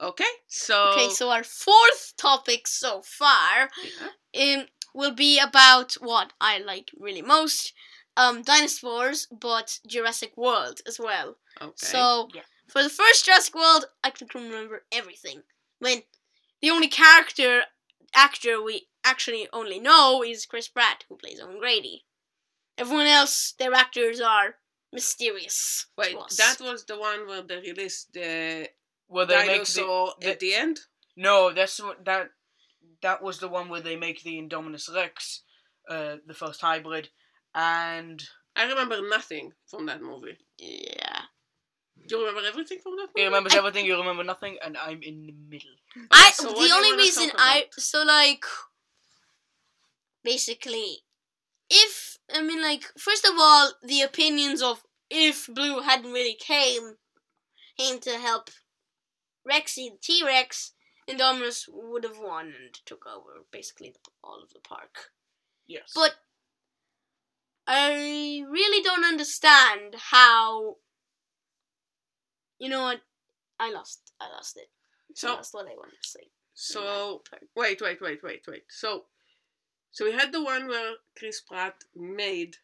Okay, so Okay, so our fourth topic so far Yeah. um, will be about what I like really most um, dinosaurs, but Jurassic World as well. okay. So, Yeah. for the first Jurassic World, I can remember everything. When the only character, actor we actually only know is Chris Pratt, who plays Owen Grady. Everyone else, their actors are mysterious. to wait, us. that was the one where they released the Where they make the, the- at the end. no, that's what that that was the one where they make the Indominus Rex, uh, the first hybrid, and I remember nothing from that movie. Yeah. Do you remember everything from that movie? he remembers I- everything. You remember nothing, and I'm in the middle. I so the only reason I so like basically if I mean like first of all the opinions of if Blue hadn't really came came to help Rexy the T Rex Indominus would have won and took over basically all of the park. Yes. But I really don't understand how you know what I lost I lost it. I So lost what I wanted to say. so wait wait wait wait wait. So so we had the one where Chris Pratt made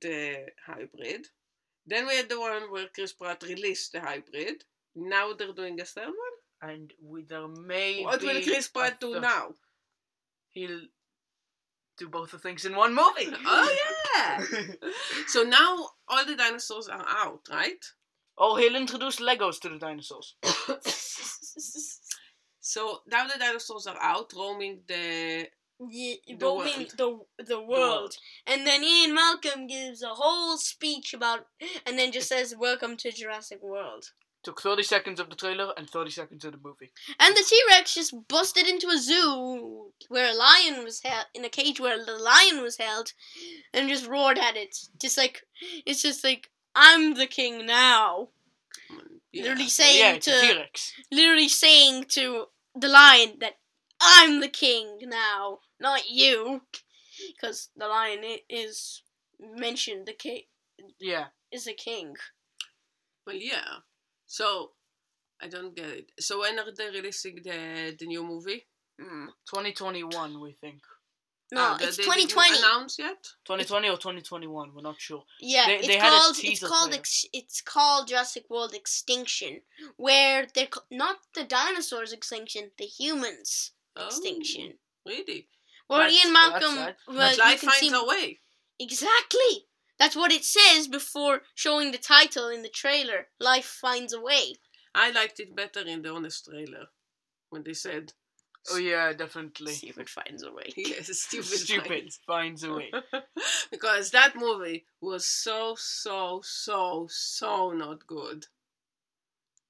the hybrid. Then we had the one where Chris Pratt released the hybrid. Now they're doing a third one. and with there may what will be Chris Pratt do now? He'll do both the things in one movie. Oh yeah. so now all the dinosaurs are out, right? oh, he'll introduce Legos to the dinosaurs. So now the dinosaurs are out, roaming the. Yeah, The roaming the the world. world. and then Ian Malcolm gives a whole speech about, and then just says, "Welcome to Jurassic World." Took 30 seconds of the trailer and 30 seconds of the movie. And the T Rex just busted into a zoo where a lion was held in a cage where the lion was held, and just roared at it, just like it's just like I'm the king now. Yeah. Literally saying yeah, to T-Rex. literally saying to the lion that I'm the king now, not you, because the lion is mentioned. The king Yeah. is a king. Well, yeah. So I don't get it. So when are they releasing the the new movie? Mm. 2021, we think. No, they- it's they didn't 2020. Announced yet? 2020 or 2021, we're not sure. Yeah, They- it's they had a called it's called ex- it's called Jurassic World Extinction, where they're not the dinosaurs extinction, the humans Oh, extinction. Really? Where That's- Ian that's Malcolm, sad. well, But you life finds see a way. exactly. That's what it says before showing the title in the trailer. Life finds a way. I liked it better in the honest trailer when they said, Oh, yeah, definitely. Stupid finds a way. "Yes, stupid." Stupid finds." finds a way. because that movie was so so so so not good.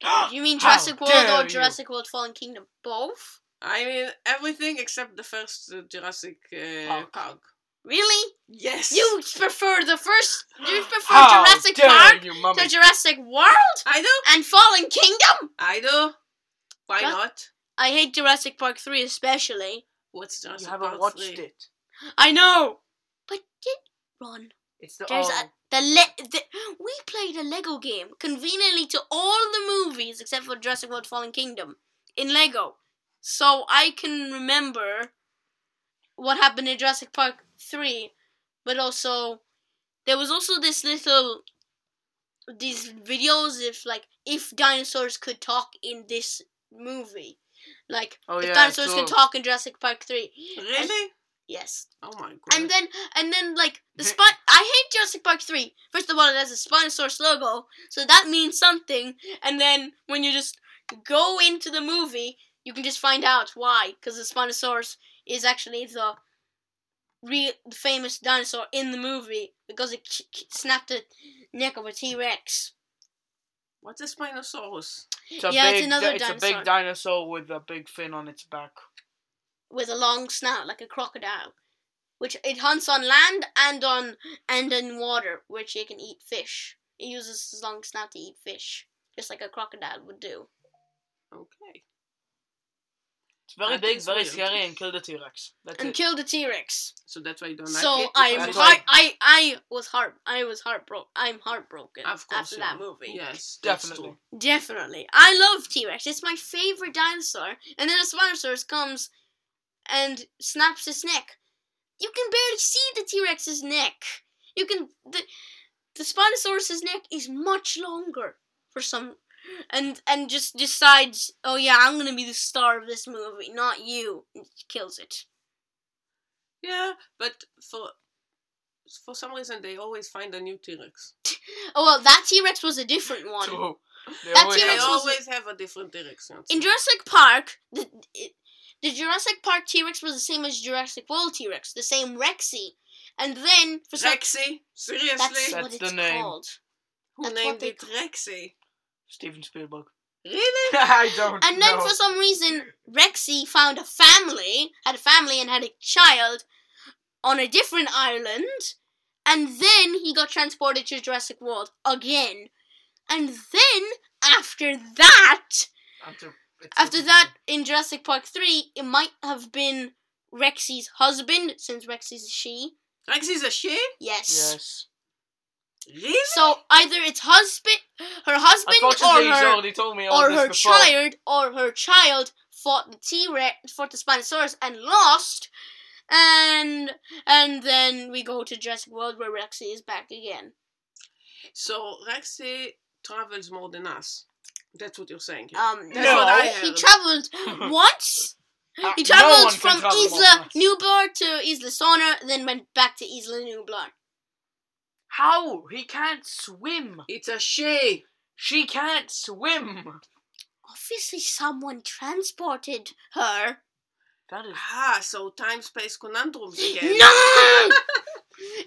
You mean How Jurassic World dare or you. Jurassic World Fallen Kingdom? Both? I mean everything except the first uh, Jurassic uh, Park. Park. Really? Yes. You prefer the first? You prefer How Jurassic dare Park you, mummy. to Jurassic World I do. and Fallen Kingdom? I do. Why What? not? I hate Jurassic Park three especially. What's Jurassic Park? You haven't Park watched 3? it. I know, but did Ron? It's the There's a the, le- the we played a Lego game conveniently to all the movies except for Jurassic World Fallen Kingdom in Lego, so I can remember what happened in Jurassic Park three, but also there was also this little these videos if like if dinosaurs could talk in this movie, like oh if yeah, dinosaurs so- could talk in Jurassic Park three. Really? Yes. Oh my god. And then and then like the spine I hate Jurassic Park 3. First of all it has a Spinosaurus logo, so that means something. And then when you just go into the movie, you can just find out why. Because the Spinosaurus is actually the real the famous dinosaur in the movie because it k- k- snapped the neck of a T Rex. What's a Spinosaurus? It's a Yeah, it's another di- it's a big dinosaur with a big fin on its back. with a long snout like a crocodile, which it hunts on land and on and in water, which it can eat fish. It uses its long snout to eat fish, just like a crocodile would do. Okay. It's very That big, is very weird. scary, and kill the T Rex. And it. kill the T Rex. So that's why you don't So like it. I'm heart. why- I I was heart. I was heartbroken. I'm heartbroken Of course after you that are. movie. Yes, Definitely. Definitely. I love T Rex. It's my favorite dinosaur. And then a Spinosaurus comes and snaps his neck. You can barely see the T Rex's neck. You can the the Spinosaurus's neck is much longer for some and and just decides, oh yeah, I'm gonna be the star of this movie, not you. And kills it. Yeah, but for for some reason they always find a new T-Rex. Oh well, that T Rex was a different one. True. They That always They T-Rex have- was- always have a different T-Rex. In Jurassic Park, the, it, the Jurassic Park T Rex was the same as Jurassic World T Rex, the same Rexy. And then for some Rexy, seriously, that's, That's what the it's name. called. who that's named they it Rexy? Steven Spielberg. Really? I don't And then know. for some reason, Rexy found a family, had a family, and had a child on a different island. And then he got transported to Jurassic World again. And then after that, After, after that, in Jurassic Park 3, it might have been Rexy's husband, since Rexy's a she. Rexy's a she? Yes. Yes. Really? So either it's husband, her husband, or her, already told me or her child, or her child fought the T Rex, fought the Spinosaurus and lost, and and then we go to Jurassic World where Rexy is back again. So Rexy travels more than us. That's what you're saying. Here. Um, That's No. what I he traveled once. Uh, He no traveled one from travel Isla. Nublar to Isla Sorna, then went back to Isla Nublar. How? He can't swim. It's a she. She can't swim. Obviously, someone transported her. That is. Ah, so time space conundrums again. No!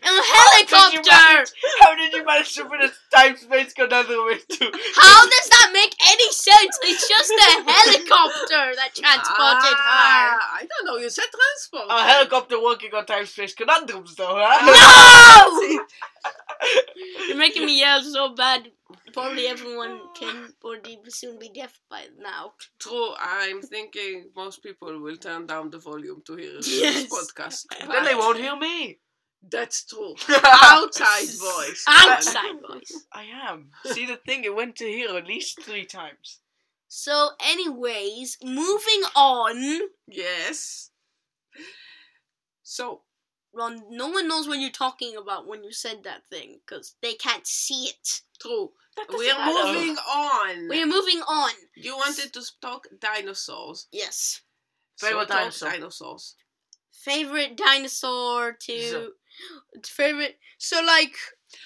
A helicopter! How did you manage to put a time space conundrum into? How does that make any sense? It's just a helicopter that transported her. ah, I don't know. You said transport. A helicopter working on time space conundrums, though, huh? No! You're making me yell so bad. Probably everyone can already soon be deaf by now. True. I'm thinking most people will turn down the volume to hear Yes. this podcast. then they won't hear me. That's true. Outside voice. Outside voice. I am. See the thing, it went to here at least three times. So, anyways, moving on. Yes. So Ron, no one knows what you're talking about when you said that thing because they can't see it. true. We're moving on. We're moving on. You wanted to talk dinosaurs. Yes. Favorite so dinosaur. dinosaurs. Favorite dinosaur to So- favorite. So like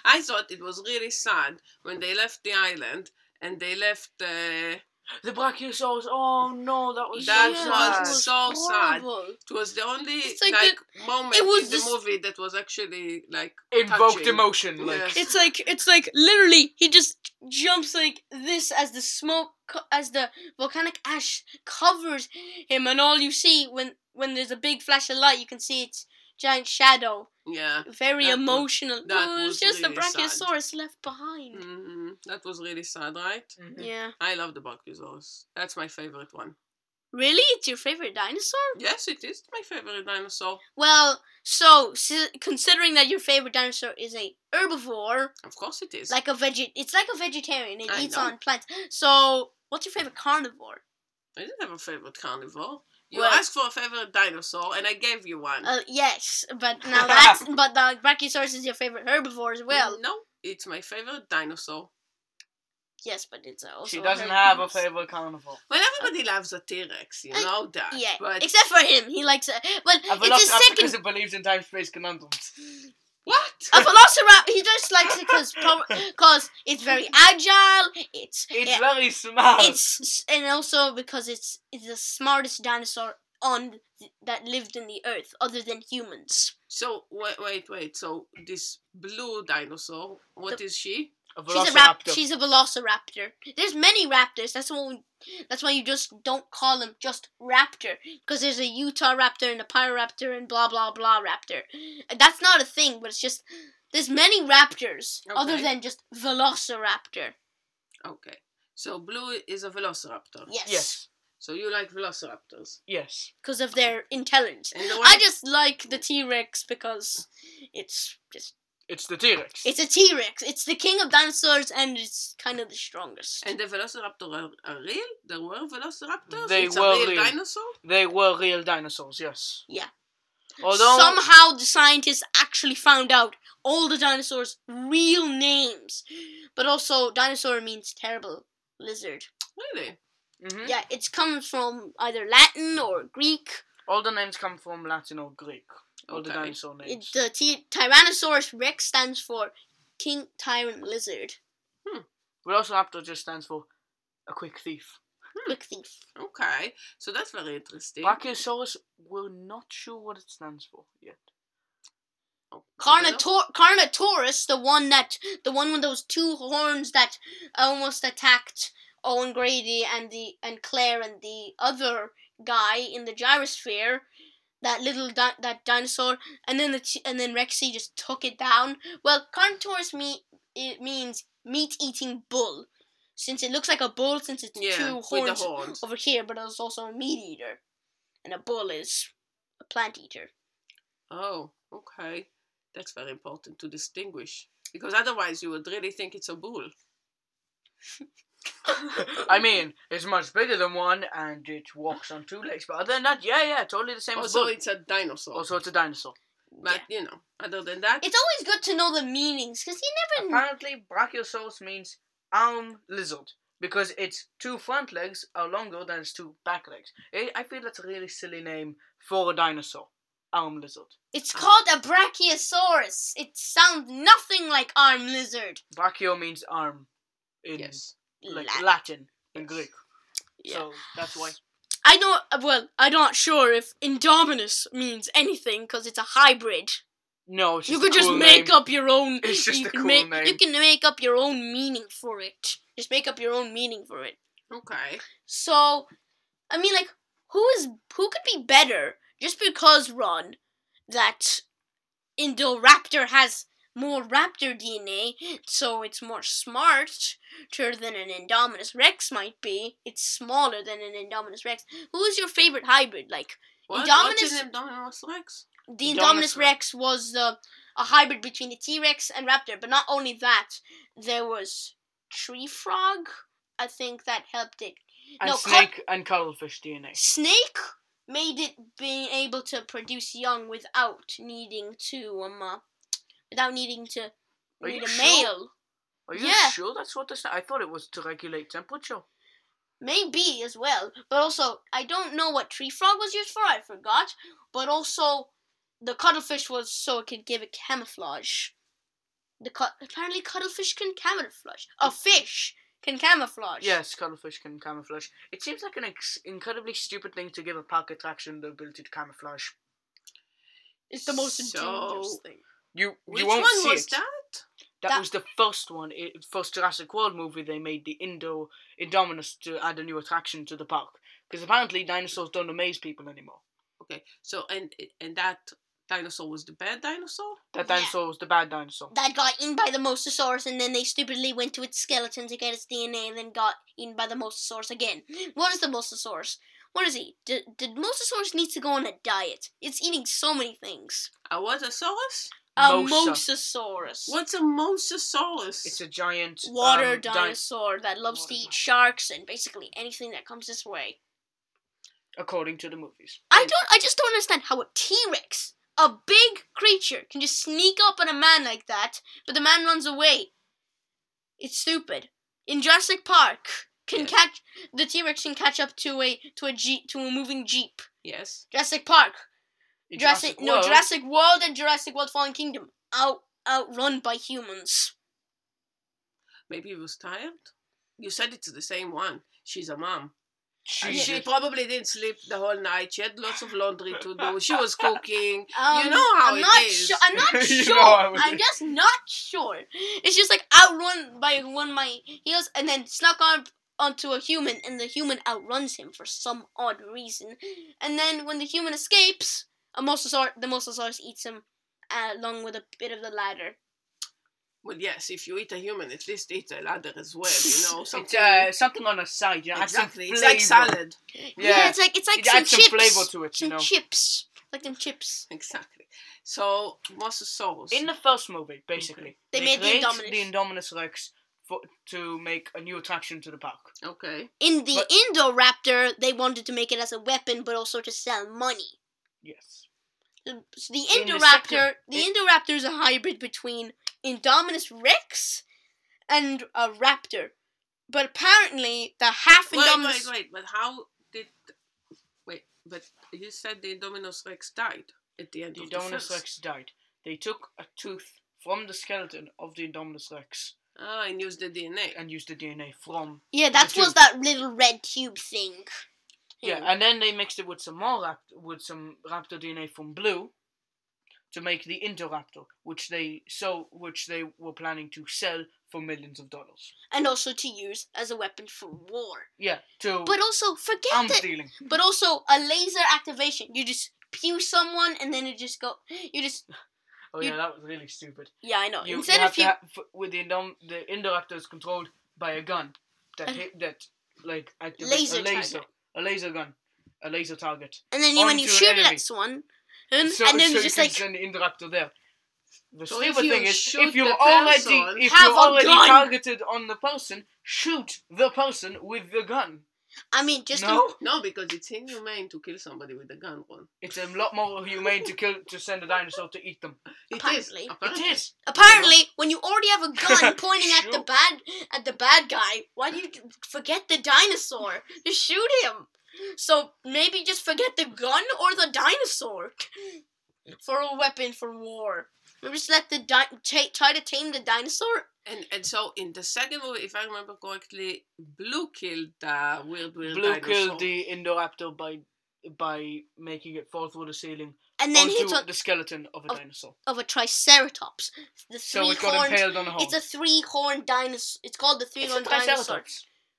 I thought it was really sad when they left the island and they left uh, The Brachiosaurus. Oh no, that was That so was sad. so sad. It was the only It's like, like moment it was in the just- movie that was actually like invoked touching. emotion. Like Yes. It's like it's like literally he just jumps like this as the smoke as the volcanic ash covers him, and all you see when when there's a big flash of light, you can see its giant shadow. Yeah. Very That was- emotional. that oh, it was was just really the sad. Brachiosaurus left behind. hmm That was really sad, right? Mhm. Yeah. I love the Brachiosaurus. That's my favorite one. Really? It's your favorite dinosaur? Yes, it is my favorite dinosaur. Well, so, si considering that your favorite dinosaur is a herbivore, Of course, it is. like a veget, it's like a vegetarian. It I eats know. on plants. So, what's your favorite carnivore? I didn't have a favorite carnivore. You Well- asked for a favorite dinosaur, and I gave you one. Uh, yes, but now that's but the Brachiosaurus is your favorite herbivore as well. no, it's my favorite dinosaur. Yes, but it's also she doesn't have a favorite carnivore. Well, everybody loves a T Rex, you I- know that. Yeah, But except for him, he likes it. Well, A it's his velociraptor second. because it believes in time space conundrums. what? A velociraptor. He just likes it because because it's very agile. It's It's yeah, very smart. it's and also because it's it's the smartest dinosaur on th- that lived in the earth other than humans. So wait, wait, wait. So this blue dinosaur, what is she? A She's a rap- she's a velociraptor. There's many raptors. That's why we, that's why you just don't call them just raptor because there's a Utah raptor and a Pyroraptor and blah blah blah raptor. That's not a thing, but it's just there's many raptors other than just velociraptor. Okay. So blue is a velociraptor. Yes. Yes. So you like velociraptors. Yes. because of their intelligence. The I just like the T Rex because it's just It's the T Rex. it's a T Rex. It's the king of dinosaurs and it's kind of the strongest. And the velociraptor are, are real? There were velociraptors? They it's were a real, real. dinosaur? They were real dinosaurs, yes. Yeah. Although Somehow the scientists actually found out all the dinosaurs' real names, but also dinosaur means terrible lizard. Really? Mhm. Yeah, it's comes from either Latin or Greek. all the names come from Latin or Greek. All the Okay. dinosaur It, the T- Tyrannosaurus Rex stands for King Tyrant Lizard. Hmm. Velociraptor just stands for a quick thief. Quick thief. Okay. So that's very interesting. Brachiosaurus, we're not sure what it stands for yet. Oh, I don't. Carnotaur- Carnotaurus, the one that, the one with those two horns that almost attacked Owen Grady and the and Claire and the other guy in the gyrosphere, that little di- that dinosaur, and then the t- and then Rexy just took it down. Well, Carnotaurus me it means meat eating bull, since it looks like a bull since it's Yeah, two horns horns. over here, but it's also a meat eater, and a bull is a plant eater. Oh, okay. That's very important to distinguish. Because otherwise you would really think it's a bull. I mean, it's much bigger than one and it walks on two legs. But other than that, yeah, yeah, totally the same Also, bull. it's a dinosaur. Also, it's a dinosaur. but, you know, other than that, It's always good to know the meanings, because you never Apparently, Brachiosaurus means arm lizard because its two front legs are longer than its two back legs. I I feel that's a really silly name for a dinosaur. Arm lizard. It's ah. called a brachiosaurus. It sounds nothing like arm lizard. Brachio means arm in yes. Like La- Latin and. Greek. Yeah. So that's why. I don't. Well, I'm not sure if Indominus means anything because it's a hybrid. No, it's You could just cool make name. up your own. It's just you a cool make, name. You can make up your own meaning for it. Just make up your own meaning for it. Okay. So, I mean, like, who is who could be better? Just because Ron, that Indoraptor has more raptor DNA, so it's more smarter than an Indominus Rex might be. It's smaller than an Indominus Rex. Who is your favorite hybrid? Like What, Indominus- Indominus Rex? the Indominus Indominus Rex. Was the a hybrid between the T Rex and Raptor, but not only that, there was Tree Frog. I think that helped it. and no, snake and cuttlefish DNA. Snake made it being able to produce young without needing to um uh, without needing to Are need a sure? male. Are you Yeah. sure that's what this? I thought it was to regulate temperature. Maybe as well, but also I don't know what tree frog was used for. I forgot. But also, the cuttlefish was so it could give it camouflage. The cut apparently cuttlefish can camouflage. A fish can camouflage. Yes, cuttlefish can camouflage. It seems like an ex- incredibly stupid thing to give a park attraction the ability to camouflage. it's the most So- dangerous thing. You Which you won't one see was it. that? That, That- was the first one. It, first Jurassic World movie. They made the Indo Indominus to add a new attraction to the park because apparently dinosaurs don't amaze people anymore. Okay. So, and and that dinosaur was the bad dinosaur? That Yeah. dinosaur was the bad dinosaur. That got eaten by the Mosasaurus, and then they stupidly went to its skeleton to get its DNA, and then got eaten by the Mosasaurus again. What is the Mosasaurus? What is he? Did, did Mosasaurus need to go on a diet? It's eating so many things. A whatasaurus? A Mosasaurus. What's a mosasaurus? It's a giant Water um, di- dinosaur that loves to eat dinosaur. sharks and basically anything that comes this way. according to the movies. I don't. I just don't understand how a T Rex, a big creature, can just sneak up on a man like that, but the man runs away. It's stupid. In Jurassic Park, can catch the T Rex can catch up to a to a jeep to a moving jeep. yes. Jurassic Park, In Jurassic, no Jurassic World and Jurassic World Fallen Kingdom out outrun by humans. Maybe he was tired? You said it's the same one. She's a mom. She she probably didn't sleep the whole night. She had lots of laundry to do. She was cooking. Um, know how I'm it not is. Sure, I'm not You sure. know how it I'm just not sure. It's just like outrun by one of my heels and then snuck on onto a human and the human outruns him for some odd reason. And then when the human escapes, a mosasaur the mosasaurus eats him uh, along with a bit of the ladder. Well, yes, if you eat a human, at least eat a ladder as well, you know. It's Something, uh, something on the side. Yeah, exactly. It's like flavour. salad. Yeah, Yeah, it's like it's like it some adds some chips. flavour to it, you some know. chips, like them chips. Exactly. So, Mosasaurus. In the first movie, basically, They made the Indominus. the Indominus Rex for, to make a new attraction to the park. okay. In the But- Indoraptor, they wanted to make it as a weapon, but also to sell money. Yes. The the In the Indoraptor, second- the Indoraptor is a hybrid between Indominus Rex and a raptor. But apparently, the half Indominus. wait, wait. But how did. Wait, but you said the Indominus Rex died at the end The of the Indominus first. Rex died. They took a tooth from the skeleton of the Indominus Rex Ah, and used the DNA. and used the DNA from. Yeah, that was that little red tube thing. Yeah, Hmm. and then they mixed it with some more rapt- with some raptor DNA from Blue to make the Indoraptor, which they so which they were planning to sell for millions of dollars. and also to use as a weapon for war. Yeah, to But also, forget arms that. dealing. But also, a laser activation. You just pew someone, and then it just go. You just. Oh you- yeah, that was really stupid. Yeah, I know. You, Instead you have of you. ha- with the the Indoraptor is controlled by a gun that Uh, hit that like activates Laser a laser target. A laser gun a laser target. and then you, when you an shoot it enemy. at someone, and, so, and then so you you just like. send the Indoraptor there. The So if stupid you thing is, shoot if you're the already person, if have you're a already gun. targeted on the person, shoot the person with the gun. I mean, just. no, No, because it's inhumane to kill somebody with a gun, Ron. it's a lot more humane to kill to send a dinosaur to eat them. It is. Apparently. It Apparently. It is. Apparently, when you already have a gun pointing at the bad at the bad guy, why do you forget the dinosaur? Just shoot him. So maybe just forget the gun or the dinosaur for a weapon for war. Maybe just let the di- ta- try to tame the dinosaur. And and so in the second movie, if I remember correctly, Blue killed the weird weird Blue dinosaur. killed the Indoraptor by by making it fall through the ceiling And then onto hits on the skeleton of a of- dinosaur. of a triceratops. The So it got horned. impaled on a horn. It's a three horned dinosaur. It's called the three horned dinosaur.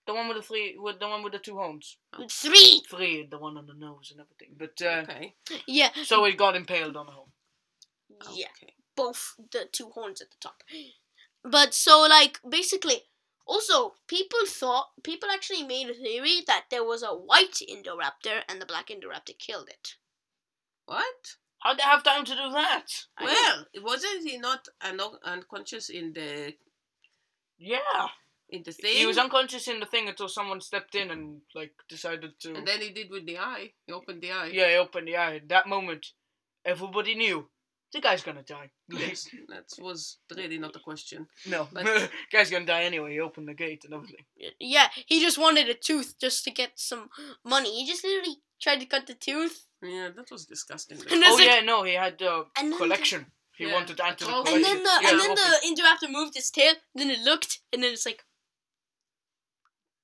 The one with the three, with the one with the two horns. Three. Three, the one on the nose and everything. But uh, Okay. Yeah. so it got impaled on a horn. Yeah. Okay. Both the two horns at the top. But so like basically also people thought people actually made a theory that there was a white Indoraptor and the black Indoraptor killed it. What? How'd they have time to do that? I know. Well, wasn't he not un- unconscious in the Yeah, in the thing? he was unconscious in the thing until someone stepped in and like decided to. and then he did with the eye. He opened the eye. yeah, he opened the eye. At that moment, everybody knew the guy's gonna die. Yes, that was really not a question. no, But- guy's gonna die anyway. He opened the gate and everything. Yeah, he just wanted a tooth just to get some money. He just literally tried to cut the tooth. Yeah, that was disgusting. Oh There's a- yeah, no, he had the And then collection. He Yeah, wanted to add to the collection. And then the yeah, and then the Indoraptor moved its tail, then it looked, and then it's like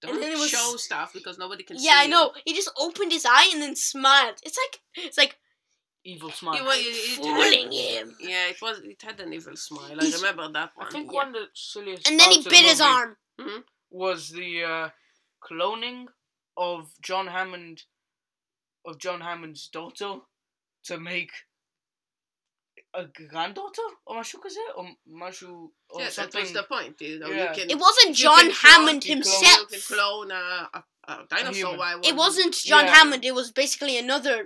Don't and then it was- show stuff because nobody can see. Yeah, I you. know. He just opened his eye and then smiled. It's like it's like evil smile. He wa- it- it- fooling him. Yeah, it was. It had an evil smile. I He's- remember that one. I think Yeah. one of the silliest And then he parts of bit his movie arm. was the uh, cloning of John Hammond of John Hammond's daughter to make a granddaughter or Mashu is it or Mashu or yeah, that something. was the point. You know, Yeah. you can. It wasn't you John can Hammond clone- himself. You can clone a, a, a dinosaur. human. Why It wasn't John Yeah. Hammond. It was basically another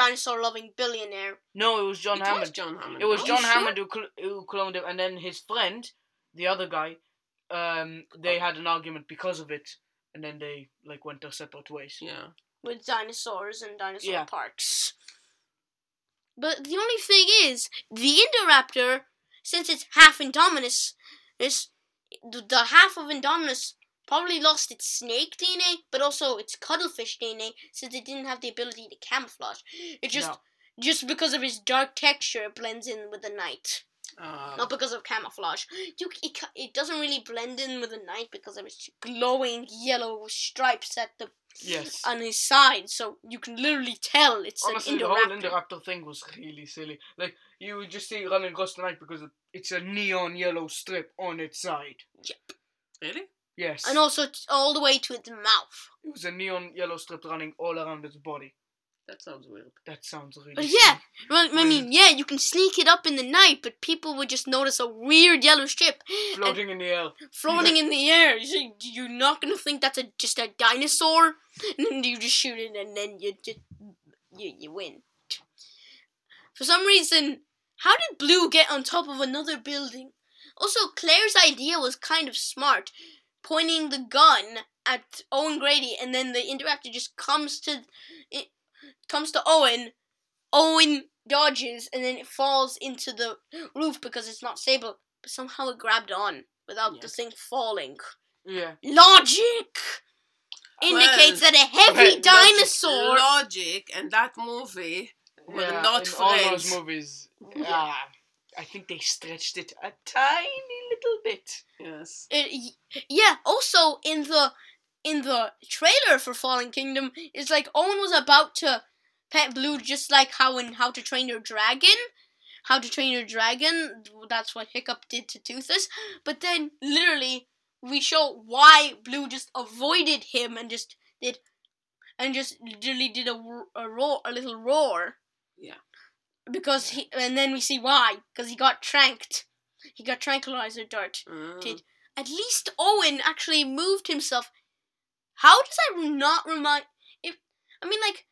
dinosaur-loving billionaire. no, it was John it was Hammond. John Hammond. It was? John sure? Hammond who, cl- who cloned him, and then his friend, the other guy, um, they had an argument because of it, and then they like went their separate ways. Yeah. with dinosaurs and dinosaur Yeah. parks. But the only thing is, the Indoraptor, since it's half Indominus, is the the half of Indominus probably lost its snake DNA, but also its cuttlefish DNA, since it didn't have the ability to camouflage. It just No. just because of its dark texture, it blends in with the night. Uh, Not because of camouflage. You, it, it doesn't really blend in with the night because of its glowing yellow stripes at the Yes. on his side, so you can literally tell it's Honestly, an the whole Indoraptor. Indoraptor thing was really silly. Like, you would just see it running across the night because it's a neon yellow strip on its side. Yep. Really? Yes. and also t- all the way to its mouth. It was a neon yellow strip running all around its body. That sounds weird. That sounds really. But yeah, stupid. well, I mean, yeah, you can sneak it up in the night, but people would just notice a weird yellow strip floating in the air. floating in the air. You're not gonna think that's a just a dinosaur, and then you just shoot it, and then you just you you win. For some reason, how did Blue get on top of another building? Also, Claire's idea was kind of smart, pointing the gun at Owen Grady, and then the Indoraptor just comes to it comes to Owen. Owen dodges, and then it falls into the roof because it's not stable. But somehow it grabbed on without the thing falling. Yeah. Logic indicates that a heavy okay, dinosaur. Logic and that movie were yeah, not in all those movies. Yeah. Ah, I think they stretched it a tiny little bit. Yes. Uh, it, yeah. Also, in the in the trailer for Fallen Kingdom, it's like Owen was about to pet Blue, just like how in How to Train Your Dragon. How to Train Your Dragon. That's what Hiccup did to Toothless. But then, literally, we show why Blue just avoided him and just did, and just literally did a, a roar, a little roar. Yeah. Because he, and then we see why. Because he got tranked. He got tranquilizer dart. Uh, Did- At least Owen actually moved himself. How does that not remind? If I mean, like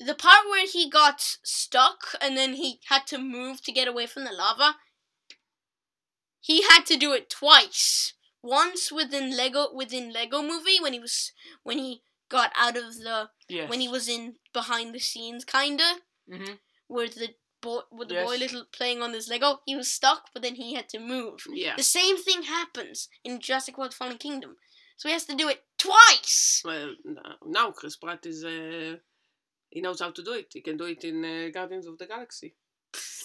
the part where he got stuck and then he had to move to get away from the lava. He had to do it twice. Once within Lego within Lego Movie when he was when he got out of the Yes. when he was in behind the scenes kinda hmm where the boy with the boy little playing on his Lego he was stuck but then he had to move. yeah. The same thing happens in Jurassic World Fallen Kingdom. So he has to do it twice! Well, no- now Chris Pratt is. Uh, he knows how to do it. He can do it in uh, Guardians of the Galaxy.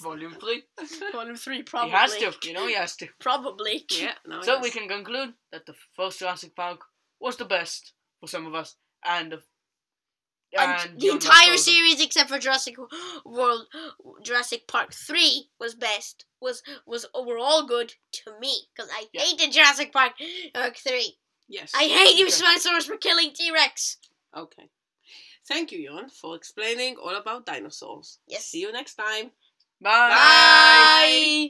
Volume three. Volume 3, probably. He has to. You know, he has to. Probably. yeah. Now So we can conclude that the first Jurassic Park was the best for some of us, and the, And the entire further. series except for Jurassic World Jurassic Park 3 was best. Was was overall good to me because I Yeah. hated Jurassic Park Park 3. Yes. I hate you Okay. Spinosaurus for killing T-Rex. Okay. Thank you, Yon, for explaining all about dinosaurs. Yes. See you next time. Bye. Bye. Bye.